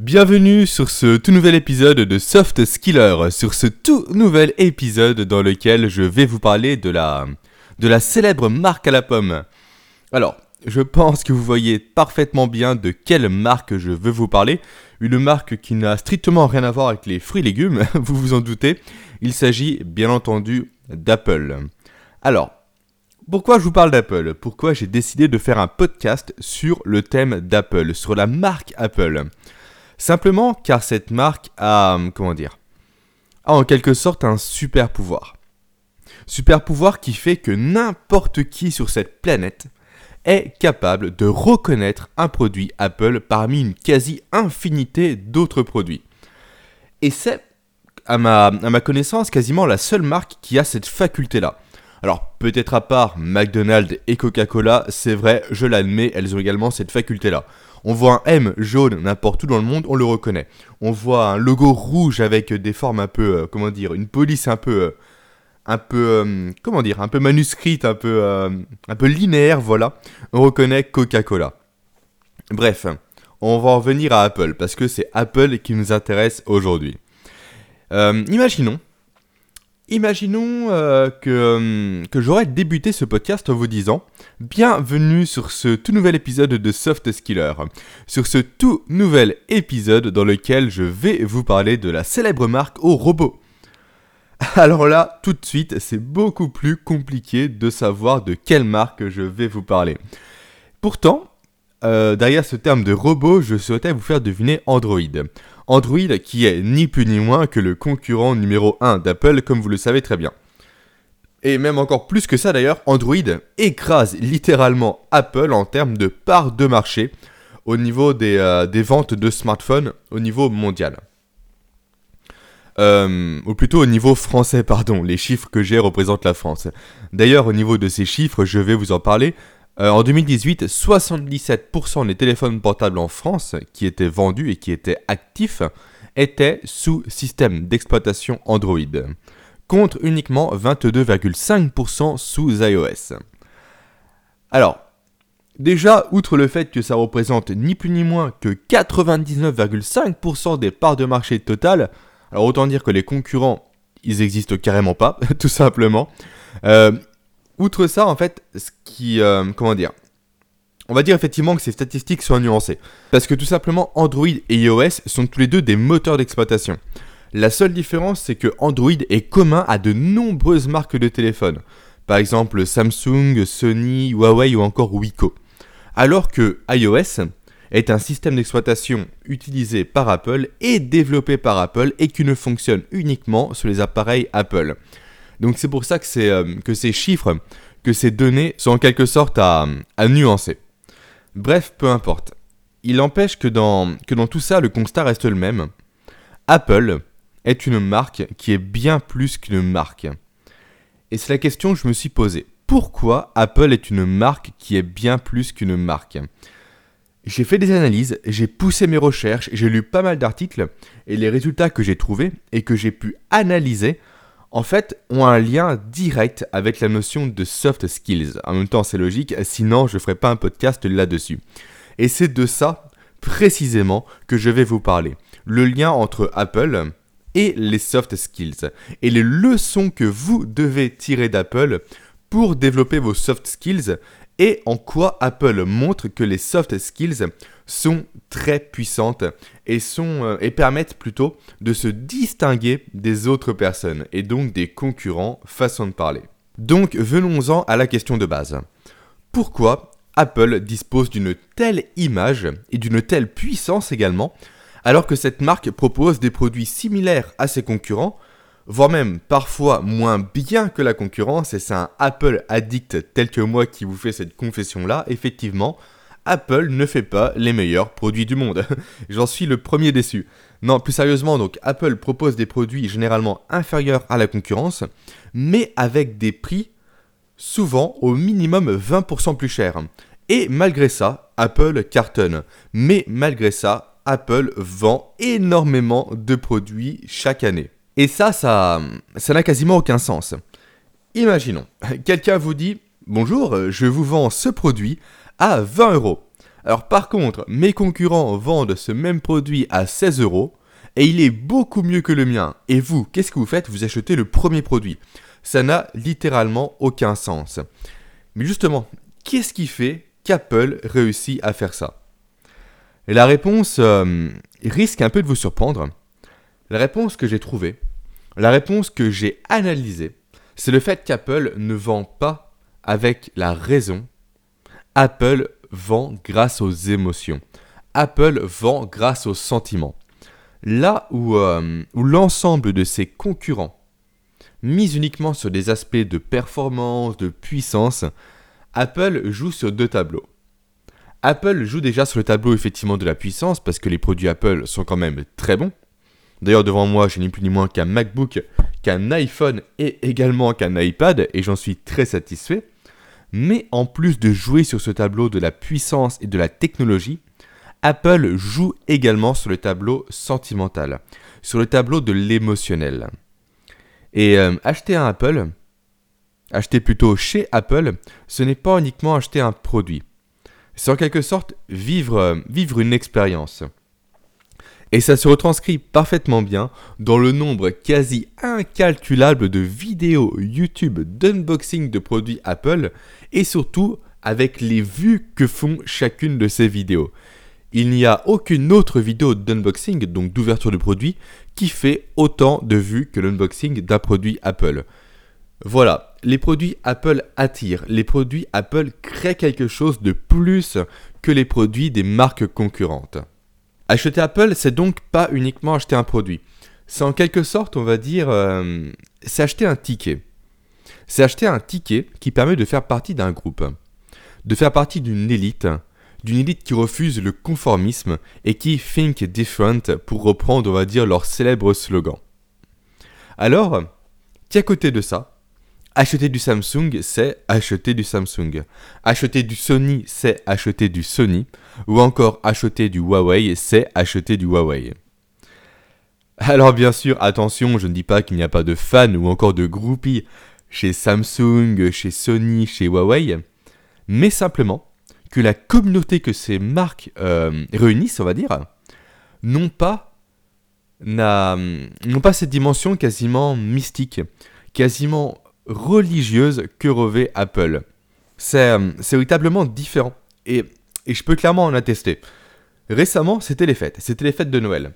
Bienvenue sur ce tout nouvel épisode de Soft Skiller, sur ce tout nouvel épisode dans lequel je vais vous parler de la, de la célèbre marque à la pomme. Alors, je pense que vous voyez parfaitement bien de quelle marque je veux vous parler. Une marque qui n'a strictement rien à voir avec les fruits et légumes, vous vous en doutez. Il s'agit bien entendu d'Apple. Alors, pourquoi je vous parle d'Apple? Pourquoi j'ai décidé de faire un podcast sur le thème d'Apple, sur la marque Apple? Simplement car cette marque a, comment dire, a en quelque sorte un super pouvoir. Super pouvoir qui fait que n'importe qui sur cette planète est capable de reconnaître un produit Apple parmi une quasi-infinité d'autres produits. Et c'est, à ma, à ma connaissance, quasiment la seule marque qui a cette faculté-là. Alors peut-être à part McDonald's et Coca-Cola, c'est vrai, je l'admets, elles ont également cette faculté-là. On voit un M jaune n'importe où dans le monde, on le reconnaît. On voit un logo rouge avec des formes un peu, euh, comment dire, une police un peu, euh, un peu, euh, comment dire, un peu manuscrite, un peu, un peu linéaire, voilà. On reconnaît Coca-Cola. Bref, on va en revenir à Apple parce que c'est Apple qui nous intéresse aujourd'hui. imaginons Imaginons euh, que, euh, que j'aurais débuté ce podcast en vous disant Bienvenue sur ce tout nouvel épisode de Soft Skiller. Sur ce tout nouvel épisode dans lequel je vais vous parler de la célèbre marque au robot. Alors là, tout de suite, c'est beaucoup plus compliqué de savoir de quelle marque je vais vous parler. Pourtant, euh, derrière ce terme de robot, je souhaitais vous faire deviner Android. Android qui est ni plus ni moins que le concurrent numéro 1 d'Apple comme vous le savez très bien. Et même encore plus que ça d'ailleurs, Android écrase littéralement Apple en termes de part de marché au niveau des, euh, ventes de smartphones au niveau mondial. Euh, ou plutôt au niveau français, pardon, les chiffres que j'ai représentent la France. D'ailleurs, au niveau de ces chiffres, je vais vous en parler, euh, en 2018, 77% des téléphones portables en France qui étaient vendus et qui étaient actifs étaient sous système d'exploitation Android, contre uniquement 22,5% sous iOS. Alors, déjà, outre le fait que ça représente ni plus ni moins que 99,5% des parts de marché totales, alors autant dire que les concurrents, ils existent carrément pas, tout simplement. Euh, Outre ça, en fait, ce qui. Euh, comment dire On va dire effectivement que ces statistiques sont nuancées. Parce que tout simplement, Android et iOS sont tous les deux des moteurs d'exploitation. La seule différence, c'est que Android est commun à de nombreuses marques de téléphone. Par exemple Samsung, Sony, Huawei ou encore Wiko. Alors que iOS est un système d'exploitation utilisé par Apple et développé par Apple et qui ne fonctionne uniquement sur les appareils Apple. Donc c'est pour ça que, euh, que ces chiffres, que ces données sont en quelque sorte à, nuancer. Bref, peu importe. Il empêche que dans, que dans tout ça, le constat reste le même. Apple est une marque qui est bien plus qu'une marque. Et c'est la question que je me suis posée. Pourquoi Apple est une marque qui est bien plus qu'une marque? J'ai fait des analyses, j'ai poussé mes recherches, j'ai lu pas mal d'articles, et les résultats que j'ai trouvés et que j'ai pu analyser en fait, ont un lien direct avec la notion de soft skills. En même temps, c'est logique, sinon je ne ferai pas un podcast là-dessus. Et c'est de ça, précisément, que je vais vous parler. Le lien entre Apple et les soft skills. Et les leçons que vous devez tirer d'Apple pour développer vos soft skills et en quoi Apple montre que les soft skills sont très puissantes et, euh, et permettent plutôt de se distinguer des autres personnes et donc des concurrents façon de parler. Donc venons-en à la question de base. Pourquoi Apple dispose d'une telle image et d'une telle puissance également alors que cette marque propose des produits similaires à ses concurrents voire même parfois moins bien que la concurrence, et c'est un Apple addict tel que moi qui vous fait cette confession-là, effectivement, Apple ne fait pas les meilleurs produits du monde. J'en suis le premier déçu. Non, plus sérieusement, donc Apple propose des produits généralement inférieurs à la concurrence, mais avec des prix souvent au minimum 20% plus chers. Et malgré ça, Apple cartonne. Mais malgré ça, Apple vend énormément de produits chaque année. Et ça, ça, ça n'a quasiment aucun sens. Imaginons, quelqu'un vous dit Bonjour, je vous vends ce produit à 20 euros. Alors par contre, mes concurrents vendent ce même produit à 16 euros et il est beaucoup mieux que le mien. Et vous, qu'est-ce que vous faites? Vous achetez le premier produit. Ça n'a littéralement aucun sens. Mais justement, qu'est-ce qui fait qu'Apple réussit à faire ça? La réponse euh, risque un peu de vous surprendre. La réponse que j'ai trouvée, la réponse que j'ai analysée, c'est le fait qu'Apple ne vend pas avec la raison. Apple vend grâce aux émotions. Apple vend grâce aux sentiments. Là où, euh, l'ensemble de ses concurrents misent uniquement sur des aspects de performance, de puissance, Apple joue sur deux tableaux. Apple joue déjà sur le tableau effectivement de la puissance parce que les produits Apple sont quand même très bons. D'ailleurs devant moi j'ai ni plus ni moins qu'un MacBook, qu'un iPhone et également qu'un iPad et j'en suis très satisfait. Mais en plus de jouer sur ce tableau de la puissance et de la technologie, Apple joue également sur le tableau sentimental, sur le tableau de l'émotionnel. Et euh, acheter un Apple, acheter plutôt chez Apple, ce n'est pas uniquement acheter un produit. C'est en quelque sorte vivre, euh, vivre une expérience. Et ça se retranscrit parfaitement bien dans le nombre quasi incalculable de vidéos YouTube d'unboxing de produits Apple et surtout avec les vues que font chacune de ces vidéos. Il n'y a aucune autre vidéo d'unboxing, donc d'ouverture de produit, qui fait autant de vues que l'unboxing d'un produit Apple. Voilà, les produits Apple attirent, les produits Apple créent quelque chose de plus que les produits des marques concurrentes. Acheter Apple, c'est donc pas uniquement acheter un produit. C'est en quelque sorte, on va dire, euh, c'est acheter un ticket. C'est acheter un ticket qui permet de faire partie d'un groupe, de faire partie d'une élite, d'une élite qui refuse le conformisme et qui think different pour reprendre, on va dire, leur célèbre slogan. Alors, qu'à côté de ça, Acheter du Samsung, c'est acheter du Samsung. Acheter du Sony, c'est acheter du Sony. Ou encore acheter du Huawei, c'est acheter du Huawei. Alors bien sûr, attention, je ne dis pas qu'il n'y a pas de fans ou encore de groupies chez Samsung, chez Sony, chez Huawei, mais simplement que la communauté que ces marques euh, réunissent, on va dire, n'ont pas, n'ont pas cette dimension quasiment mystique, quasiment religieuse que revêt Apple. Euh, c'est véritablement différent. Et, et, je peux clairement en attester. Récemment, c'était les fêtes. C'était les fêtes de Noël.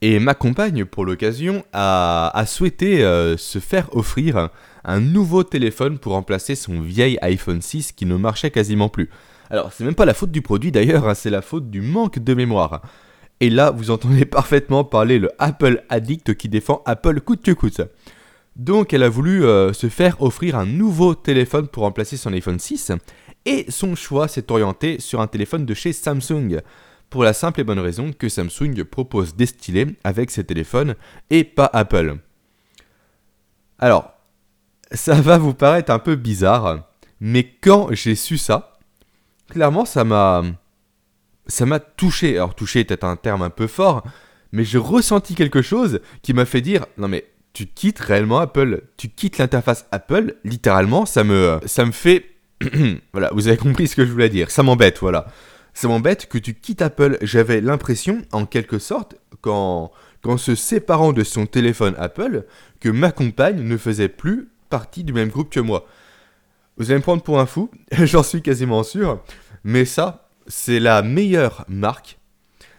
Et ma compagne, pour l'occasion, a, souhaité euh, se faire offrir un nouveau téléphone pour remplacer son vieil iPhone 6 qui ne marchait quasiment plus. Alors, c'est même pas la faute du produit d'ailleurs, hein, c'est la faute du manque de mémoire. Et là, vous entendez parfaitement parler le Apple Addict qui défend Apple coûte que coûte. Donc elle a voulu euh, se faire offrir un nouveau téléphone pour remplacer son iPhone 6 et son choix s'est orienté sur un téléphone de chez Samsung. Pour la simple et bonne raison que Samsung propose des stylés avec ses téléphones et pas Apple. Alors, ça va vous paraître un peu bizarre, mais quand j'ai su ça, clairement ça m'a ça m'a touché. Alors touché était un terme un peu fort, mais j'ai ressenti quelque chose qui m'a fait dire non mais tu quittes réellement Apple. Tu quittes l'interface Apple, littéralement, ça me, fait... voilà, vous avez compris ce que je voulais dire. Ça m'embête, voilà. Ça m'embête que tu quittes Apple. J'avais l'impression, en quelque sorte, qu'en, se séparant de son téléphone Apple, que ma compagne ne faisait plus partie du même groupe que moi. Vous allez me prendre pour un fou, j'en suis quasiment sûr, mais ça, c'est la meilleure marque,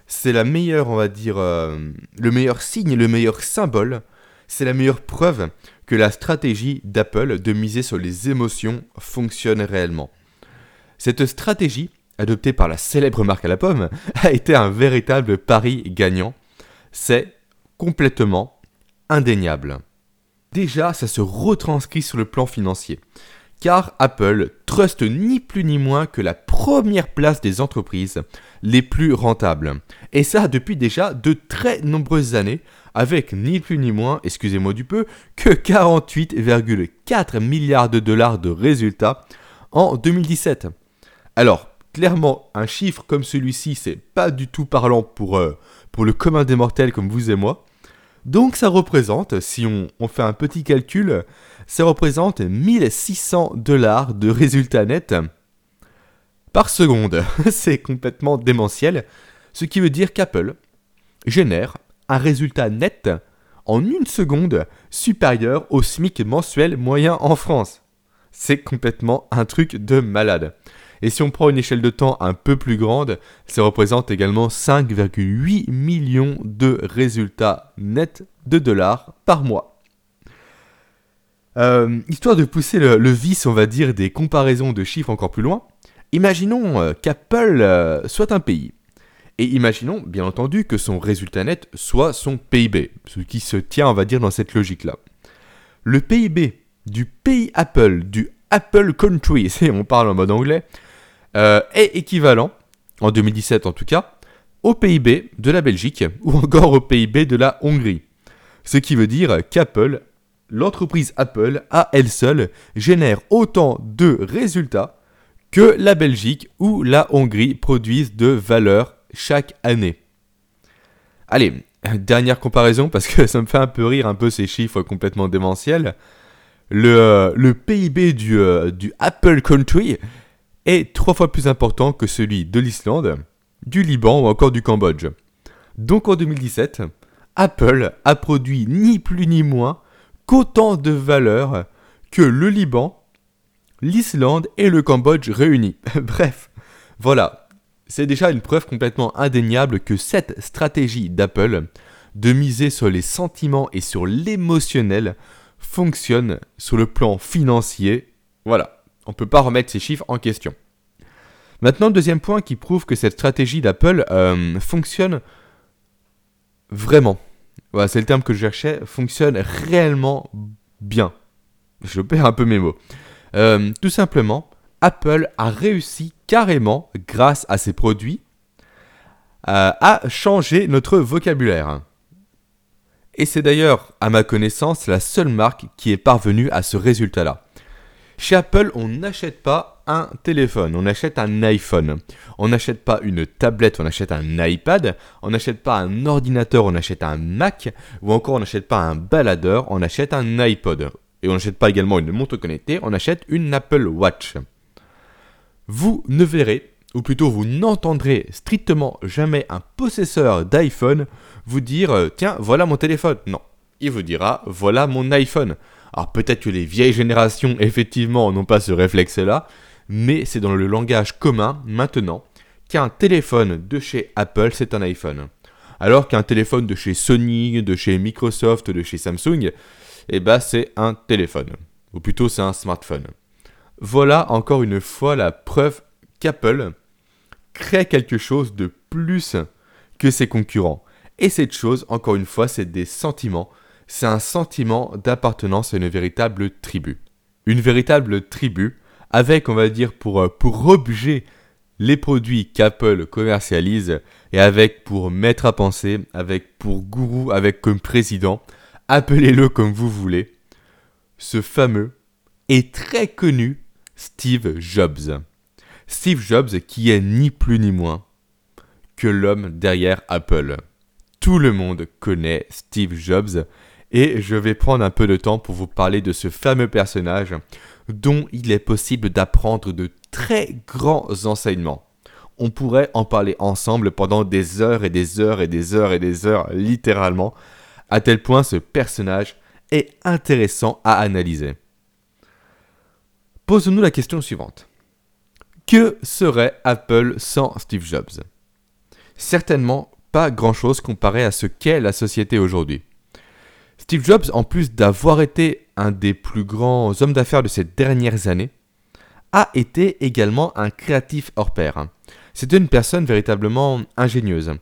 c'est la meilleure, on va dire, euh, le meilleur signe, le meilleur symbole c'est la meilleure preuve que la stratégie d'Apple de miser sur les émotions fonctionne réellement. Cette stratégie, adoptée par la célèbre marque à la pomme, a été un véritable pari gagnant. C'est complètement indéniable. Déjà, ça se retranscrit sur le plan financier. Car Apple truste ni plus ni moins que la première place des entreprises les plus rentables. Et ça depuis déjà de très nombreuses années, avec ni plus ni moins, excusez-moi du peu, que 48,4 milliards de dollars de résultats en 2017. Alors, clairement, un chiffre comme celui-ci, c'est pas du tout parlant pour, euh, pour le commun des mortels comme vous et moi. Donc ça représente, si on, on fait un petit calcul, ça représente 1600 dollars de résultats nets par seconde. C'est complètement démentiel. Ce qui veut dire qu'Apple génère un résultat net en une seconde supérieur au SMIC mensuel moyen en France. C'est complètement un truc de malade. Et si on prend une échelle de temps un peu plus grande, ça représente également 5,8 millions de résultats nets de dollars par mois. Euh, histoire de pousser le, vice, on va dire, des comparaisons de chiffres encore plus loin, imaginons euh, qu'Apple euh, soit un pays. Et imaginons, bien entendu, que son résultat net soit son PIB, ce qui se tient, on va dire, dans cette logique-là. Le PIB du pays Apple, du Apple Country, on parle en mode anglais, euh, est équivalent, en 2017 en tout cas, au PIB de la Belgique ou encore au PIB de la Hongrie. Ce qui veut dire qu'Apple, l'entreprise Apple, à elle seule, génère autant de résultats que la Belgique ou la Hongrie produisent de valeur chaque année. Allez, dernière comparaison parce que ça me fait un peu rire un peu ces chiffres complètement démentiels. Le, euh, PIB du, euh, du Apple Country est trois fois plus important que celui de l'Islande, du Liban ou encore du Cambodge. Donc en 2017, Apple a produit ni plus ni moins qu'autant de valeur que le Liban, l'Islande et le Cambodge réunis. Bref, voilà, c'est déjà une preuve complètement indéniable que cette stratégie d'Apple de miser sur les sentiments et sur l'émotionnel fonctionne sur le plan financier. Voilà, on ne peut pas remettre ces chiffres en question. Maintenant, deuxième point qui prouve que cette stratégie d'Apple euh, fonctionne vraiment. Voilà, c'est le terme que je cherchais, fonctionne réellement bien. Je perds un peu mes mots. Euh, tout simplement, Apple a réussi carrément, grâce à ses produits, euh, à changer notre vocabulaire. Et c'est d'ailleurs, à ma connaissance, la seule marque qui est parvenue à ce résultat-là. Chez Apple, on n'achète pas un téléphone, on achète un iPhone. On n'achète pas une tablette, on achète un iPad. On n'achète pas un ordinateur, on achète un Mac. Ou encore, on n'achète pas un baladeur, on achète un iPod. Et on n'achète pas également une montre connectée, on achète une Apple Watch. Vous ne verrez, ou plutôt vous n'entendrez strictement jamais un possesseur d'iPhone vous dire euh, Tiens, voilà mon téléphone. Non, il vous dira Voilà mon iPhone. Alors peut-être que les vieilles générations, effectivement, n'ont pas ce réflexe-là, mais c'est dans le langage commun, maintenant, qu'un téléphone de chez Apple, c'est un iPhone. Alors qu'un téléphone de chez Sony, de chez Microsoft, de chez Samsung, eh ben c'est un téléphone. Ou plutôt c'est un smartphone. Voilà encore une fois la preuve qu'Apple crée quelque chose de plus que ses concurrents. Et cette chose, encore une fois, c'est des sentiments c'est un sentiment d'appartenance à une véritable tribu. Une véritable tribu avec, on va dire, pour, euh, pour objet les produits qu'Apple commercialise et avec pour maître à penser, avec pour gourou, avec comme président, appelez-le comme vous voulez, ce fameux et très connu Steve Jobs. Steve Jobs qui est ni plus ni moins que l'homme derrière Apple. Tout le monde connaît Steve Jobs et je vais prendre un peu de temps pour vous parler de ce fameux personnage dont il est possible d'apprendre de très grands enseignements. On pourrait en parler ensemble pendant des heures et des heures et des heures et des heures, littéralement, à tel point ce personnage est intéressant à analyser. Posons-nous la question suivante. Que serait Apple sans Steve Jobs? Certainement pas grand-chose comparé à ce qu'est la société aujourd'hui. Steve Jobs, en plus d'avoir été un des plus grands hommes d'affaires de ces dernières années, a été également un créatif hors pair. C'était une personne véritablement ingénieuse,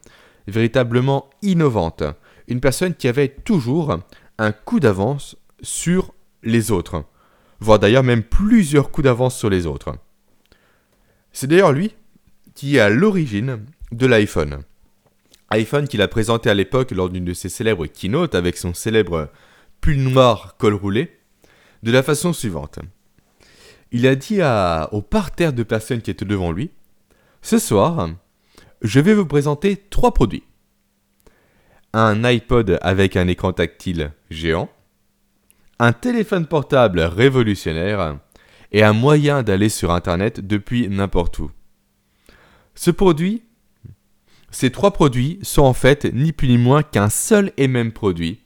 véritablement innovante, une personne qui avait toujours un coup d'avance sur les autres, voire d'ailleurs même plusieurs coups d'avance sur les autres. C'est d'ailleurs lui qui est à l'origine de l'iPhone iPhone qu'il a présenté à l'époque lors d'une de ses célèbres keynotes avec son célèbre pull noir col roulé, de la façon suivante. Il a dit à, au parterre de personnes qui étaient devant lui, Ce soir, je vais vous présenter trois produits. Un iPod avec un écran tactile géant, un téléphone portable révolutionnaire et un moyen d'aller sur Internet depuis n'importe où. Ce produit, ces trois produits sont en fait ni plus ni moins qu'un seul et même produit,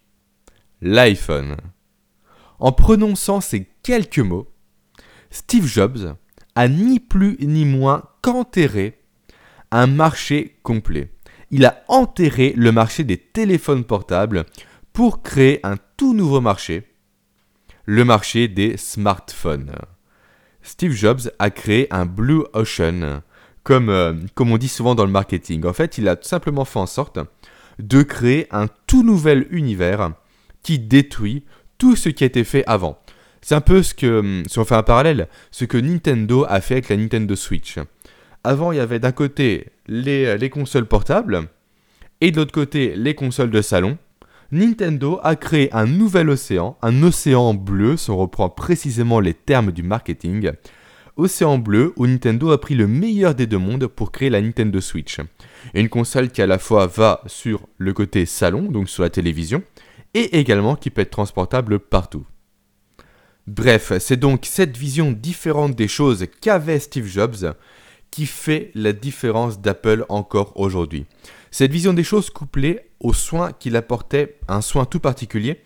l'iPhone. En prononçant ces quelques mots, Steve Jobs a ni plus ni moins qu'enterré un marché complet. Il a enterré le marché des téléphones portables pour créer un tout nouveau marché, le marché des smartphones. Steve Jobs a créé un Blue Ocean, comme, euh, on dit souvent dans le marketing. En fait, il a tout simplement fait en sorte de créer un tout nouvel univers qui détruit tout ce qui a été fait avant. C'est un peu ce que, si on fait un parallèle, ce que Nintendo a fait avec la Nintendo Switch. Avant, il y avait d'un côté les, les consoles portables et de l'autre côté les consoles de salon. Nintendo a créé un nouvel océan, un océan bleu, si on reprend précisément les termes du marketing. Océan bleu où Nintendo a pris le meilleur des deux mondes pour créer la Nintendo Switch. Une console qui à la fois va sur le côté salon, donc sur la télévision, et également qui peut être transportable partout. Bref, c'est donc cette vision différente des choses qu'avait Steve Jobs qui fait la différence d'Apple encore aujourd'hui. Cette vision des choses couplée au soin qu'il apportait, un soin tout particulier,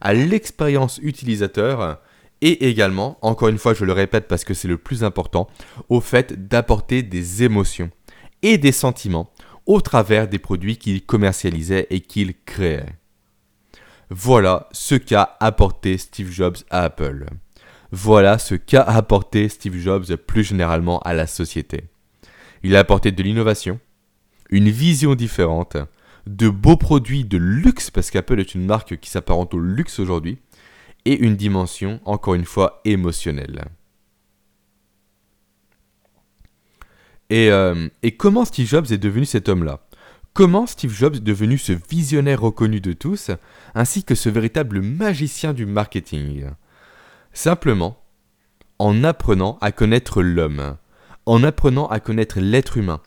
à l'expérience utilisateur et également, encore une fois je le répète parce que c'est le plus important, au fait d'apporter des émotions et des sentiments au travers des produits qu'il commercialisait et qu'il créait. Voilà ce qu'a apporté Steve Jobs à Apple. Voilà ce qu'a apporté Steve Jobs plus généralement à la société. Il a apporté de l'innovation, une vision différente, de beaux produits de luxe, parce qu'Apple est une marque qui s'apparente au luxe aujourd'hui, et une dimension, encore une fois, émotionnelle. Et, euh, comment Steve Jobs est devenu cet homme-là? Comment Steve Jobs est devenu ce visionnaire reconnu de tous, ainsi que ce véritable magicien du marketing? Simplement en apprenant à connaître l'homme, en apprenant à connaître l'être humain,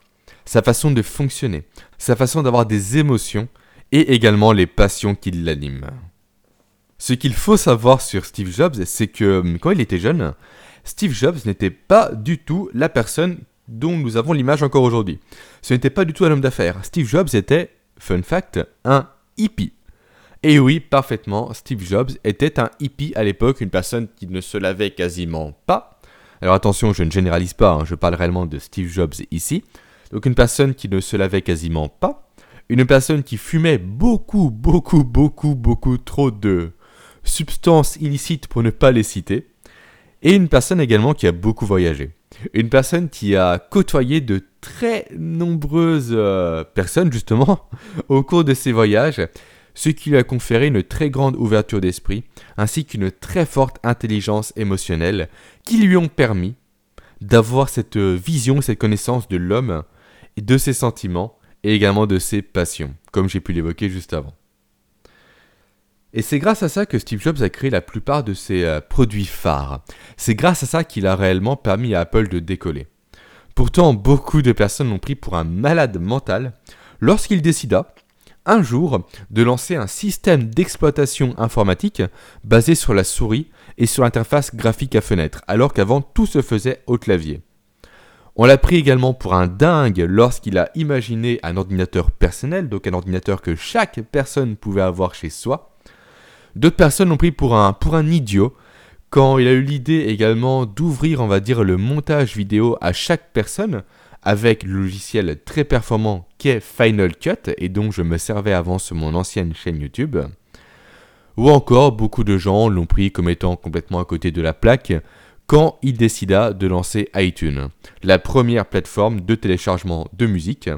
sa façon de fonctionner, sa façon d'avoir des émotions et également les passions qui l'animent. Ce qu'il faut savoir sur Steve Jobs, c'est que hum, quand il était jeune, Steve Jobs n'était pas du tout la personne dont nous avons l'image encore aujourd'hui. Ce n'était pas du tout un homme d'affaires. Steve Jobs était, fun fact, un hippie. Et oui, parfaitement, Steve Jobs était un hippie à l'époque, une personne qui ne se lavait quasiment pas. Alors attention, je ne généralise pas, hein, je parle réellement de Steve Jobs ici. Donc une personne qui ne se lavait quasiment pas. Une personne qui fumait beaucoup, beaucoup, beaucoup, beaucoup trop de substances illicites pour ne pas les citer. Et une personne également qui a beaucoup voyagé. Une personne qui a côtoyé de très nombreuses euh, personnes justement au cours de ses voyages, ce qui lui a conféré une très grande ouverture d'esprit, ainsi qu'une très forte intelligence émotionnelle, qui lui ont permis d'avoir cette vision, cette connaissance de l'homme, de ses sentiments, et également de ses passions, comme j'ai pu l'évoquer juste avant. Et c'est grâce à ça que Steve Jobs a créé la plupart de ses euh, produits phares. C'est grâce à ça qu'il a réellement permis à Apple de décoller. Pourtant, beaucoup de personnes l'ont pris pour un malade mental lorsqu'il décida, un jour, de lancer un système d'exploitation informatique basé sur la souris et sur l'interface graphique à fenêtre, alors qu'avant tout se faisait au clavier. On l'a pris également pour un dingue lorsqu'il a imaginé un ordinateur personnel, donc un ordinateur que chaque personne pouvait avoir chez soi, D'autres personnes l'ont pris pour un, idiot quand il a eu l'idée également d'ouvrir, on va dire, le montage vidéo à chaque personne avec le logiciel très performant qu'est Final Cut et dont je me servais avant sur mon ancienne chaîne YouTube. Ou encore, beaucoup de gens l'ont pris comme étant complètement à côté de la plaque quand il décida de lancer iTunes, la première plateforme de téléchargement de musique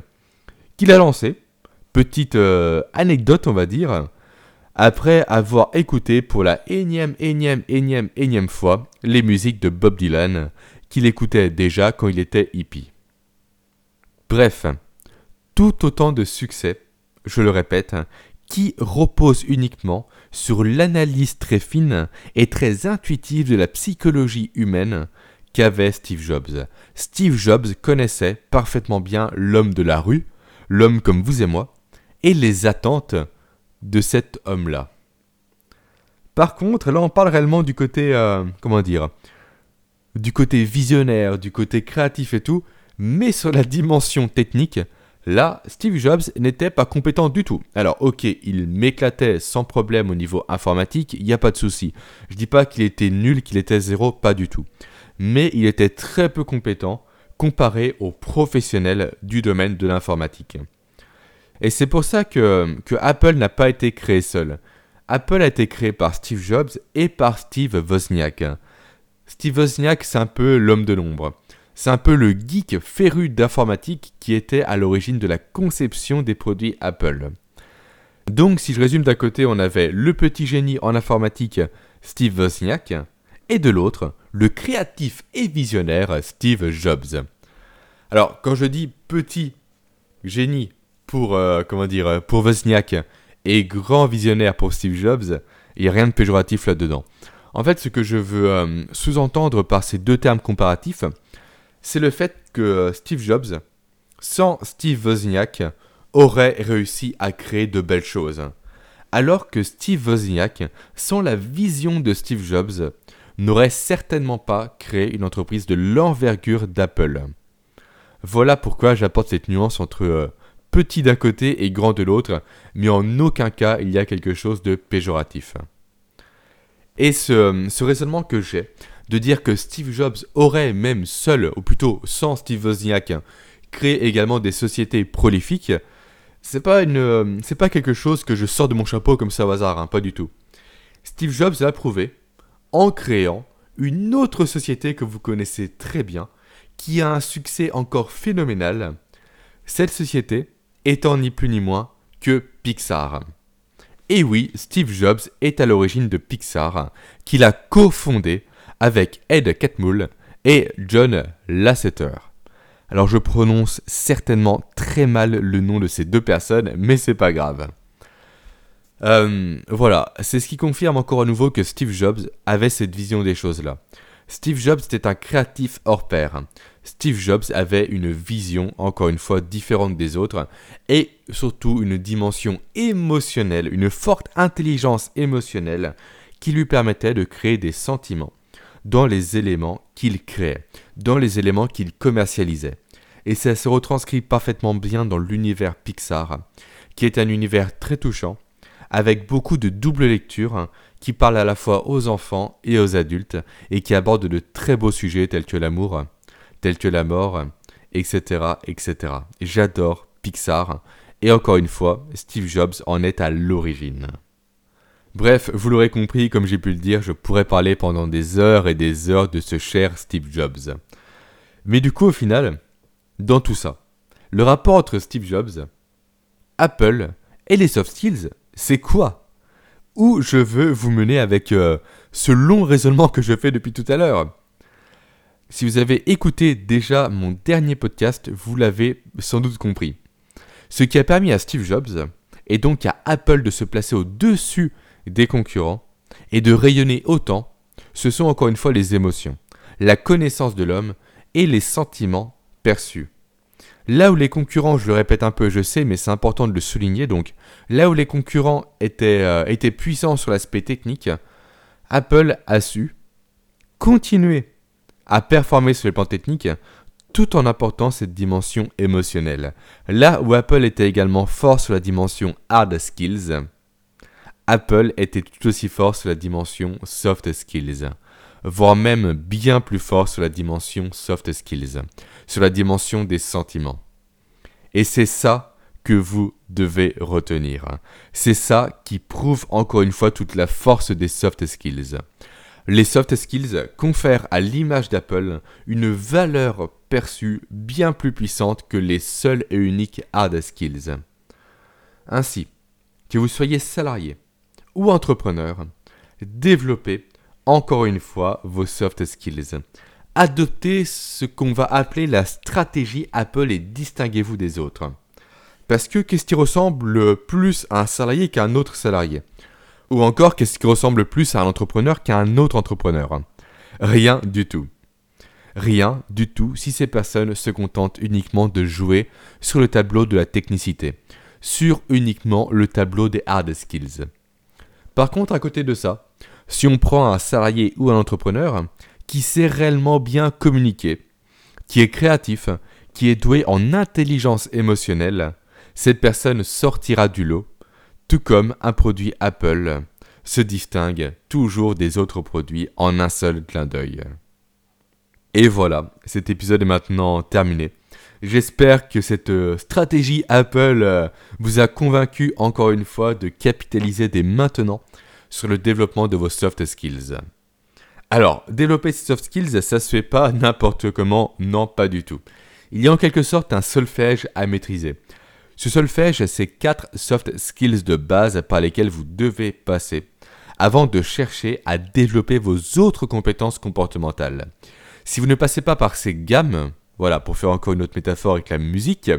qu'il a lancé. Petite euh, anecdote, on va dire, après avoir écouté pour la énième, énième, énième, énième fois les musiques de Bob Dylan qu'il écoutait déjà quand il était hippie. Bref, tout autant de succès, je le répète, qui repose uniquement sur l'analyse très fine et très intuitive de la psychologie humaine qu'avait Steve Jobs. Steve Jobs connaissait parfaitement bien l'homme de la rue, l'homme comme vous et moi, et les attentes de cet homme-là. Par contre, là on parle réellement du côté, euh, comment dire, du côté visionnaire, du côté créatif et tout. Mais sur la dimension technique, là, Steve Jobs n'était pas compétent du tout. Alors ok, il m'éclatait sans problème au niveau informatique, il n'y a pas de souci. Je dis pas qu'il était nul, qu'il était zéro, pas du tout. Mais il était très peu compétent comparé aux professionnels du domaine de l'informatique. Et c'est pour ça que, Apple n'a pas été créé seul. Apple a été créé par Steve Jobs et par Steve Wozniak. Steve Wozniak, c'est un peu l'homme de l'ombre. C'est un peu le geek féru d'informatique qui était à l'origine de la conception des produits Apple. Donc, si je résume d'un côté, on avait le petit génie en informatique Steve Wozniak, et de l'autre, le créatif et visionnaire Steve Jobs. Alors, quand je dis petit génie pour, euh, comment dire, pour Wozniak et grand visionnaire pour Steve Jobs, il n'y a rien de péjoratif là-dedans. En fait, ce que je veux euh, sous-entendre par ces deux termes comparatifs, c'est le fait que euh, Steve Jobs, sans Steve Wozniak, aurait réussi à créer de belles choses. Alors que Steve Wozniak, sans la vision de Steve Jobs, n'aurait certainement pas créé une entreprise de l'envergure d'Apple. Voilà pourquoi j'apporte cette nuance entre euh, petit d'un côté et grand de l'autre, mais en aucun cas il y a quelque chose de péjoratif. Et ce, raisonnement que j'ai, de dire que Steve Jobs aurait même seul, ou plutôt sans Steve Wozniak, créé également des sociétés prolifiques, c'est pas pas quelque chose que je sors de mon chapeau comme ça au hasard, hein, pas du tout. Steve Jobs l'a prouvé en créant une autre société que vous connaissez très bien, qui a un succès encore phénoménal. Cette société étant ni plus ni moins que Pixar. Et oui, Steve Jobs est à l'origine de Pixar, qu'il a cofondé avec Ed Catmull et John Lasseter. Alors je prononce certainement très mal le nom de ces deux personnes, mais c'est pas grave. Euh, voilà, c'est ce qui confirme encore à nouveau que Steve Jobs avait cette vision des choses-là. Steve Jobs était un créatif hors pair. Steve Jobs avait une vision, encore une fois, différente des autres, et surtout une dimension émotionnelle, une forte intelligence émotionnelle qui lui permettait de créer des sentiments dans les éléments qu'il créait, dans les éléments qu'il commercialisait. Et ça se retranscrit parfaitement bien dans l'univers Pixar, qui est un univers très touchant, avec beaucoup de double lecture hein, qui parle à la fois aux enfants et aux adultes et qui aborde de très beaux sujets tels que l'amour, tels que la mort, etc. etc. J'adore Pixar et encore une fois, Steve Jobs en est à l'origine. Bref, vous l'aurez compris, comme j'ai pu le dire, je pourrais parler pendant des heures et des heures de ce cher Steve Jobs. Mais du coup, au final, dans tout ça, le rapport entre Steve Jobs, Apple et les soft skills, c'est quoi? Où je veux vous mener avec euh, ce long raisonnement que je fais depuis tout à l'heure Si vous avez écouté déjà mon dernier podcast, vous l'avez sans doute compris. Ce qui a permis à Steve Jobs, et donc à Apple de se placer au-dessus des concurrents, et de rayonner autant, ce sont encore une fois les émotions, la connaissance de l'homme et les sentiments perçus. Là où les concurrents, je le répète un peu, je sais, mais c'est important de le souligner, donc là où les concurrents étaient, euh, étaient puissants sur l'aspect technique, Apple a su continuer à performer sur les plans techniques tout en apportant cette dimension émotionnelle. Là où Apple était également fort sur la dimension hard skills, Apple était tout aussi fort sur la dimension soft skills voire même bien plus fort sur la dimension soft skills, sur la dimension des sentiments. Et c'est ça que vous devez retenir. C'est ça qui prouve encore une fois toute la force des soft skills. Les soft skills confèrent à l'image d'Apple une valeur perçue bien plus puissante que les seuls et uniques hard skills. Ainsi, que vous soyez salarié ou entrepreneur, développez encore une fois vos soft skills. Adoptez ce qu'on va appeler la stratégie Apple et distinguez-vous des autres. Parce que qu'est-ce qui ressemble plus à un salarié qu'à un autre salarié? Ou encore, qu'est-ce qui ressemble plus à un entrepreneur qu'à un autre entrepreneur? Rien du tout. Rien du tout si ces personnes se contentent uniquement de jouer sur le tableau de la technicité, sur uniquement le tableau des hard skills. Par contre, à côté de ça, si on prend un salarié ou un entrepreneur qui sait réellement bien communiquer, qui est créatif, qui est doué en intelligence émotionnelle, cette personne sortira du lot, tout comme un produit Apple se distingue toujours des autres produits en un seul clin d'œil. Et voilà, cet épisode est maintenant terminé. J'espère que cette euh, stratégie Apple euh, vous a convaincu encore une fois de capitaliser dès maintenant sur le développement de vos soft skills. Alors, développer ces soft skills, ça se fait pas n'importe comment, non pas du tout. Il y a en quelque sorte un solfège à maîtriser. Ce solfège, c'est quatre soft skills de base par lesquels vous devez passer avant de chercher à développer vos autres compétences comportementales. Si vous ne passez pas par ces gammes, voilà, pour faire encore une autre métaphore avec la musique,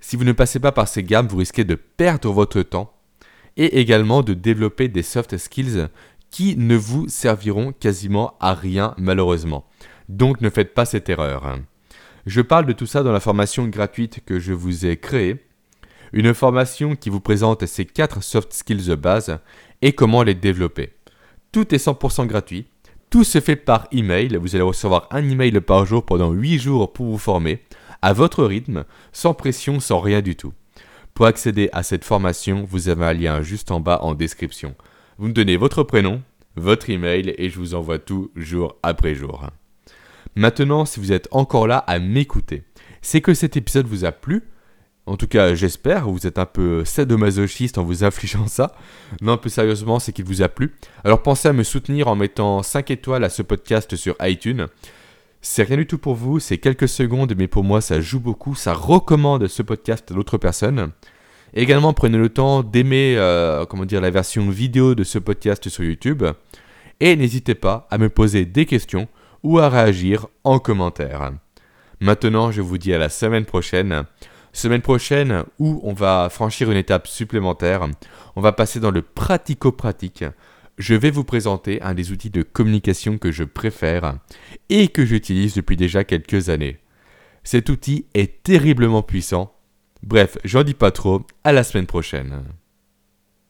si vous ne passez pas par ces gammes, vous risquez de perdre votre temps et également de développer des soft skills qui ne vous serviront quasiment à rien malheureusement. Donc ne faites pas cette erreur. Je parle de tout ça dans la formation gratuite que je vous ai créée. Une formation qui vous présente ces 4 soft skills de base et comment les développer. Tout est 100% gratuit. Tout se fait par email. Vous allez recevoir un email par jour pendant 8 jours pour vous former, à votre rythme, sans pression, sans rien du tout. Pour accéder à cette formation, vous avez un lien juste en bas en description. Vous me donnez votre prénom, votre email et je vous envoie tout jour après jour. Maintenant, si vous êtes encore là à m'écouter, c'est que cet épisode vous a plu en tout cas, j'espère, vous êtes un peu sadomasochiste en vous infligeant ça. Non, plus sérieusement, c'est qu'il vous a plu. Alors pensez à me soutenir en mettant 5 étoiles à ce podcast sur iTunes. C'est rien du tout pour vous, c'est quelques secondes, mais pour moi ça joue beaucoup, ça recommande ce podcast à d'autres personnes. Également, prenez le temps d'aimer, euh, comment dire, la version vidéo de ce podcast sur YouTube. Et n'hésitez pas à me poser des questions ou à réagir en commentaire. Maintenant, je vous dis à la semaine prochaine Semaine prochaine, où on va franchir une étape supplémentaire, on va passer dans le pratico-pratique. Je vais vous présenter un des outils de communication que je préfère et que j'utilise depuis déjà quelques années. Cet outil est terriblement puissant. Bref, j'en dis pas trop, à la semaine prochaine.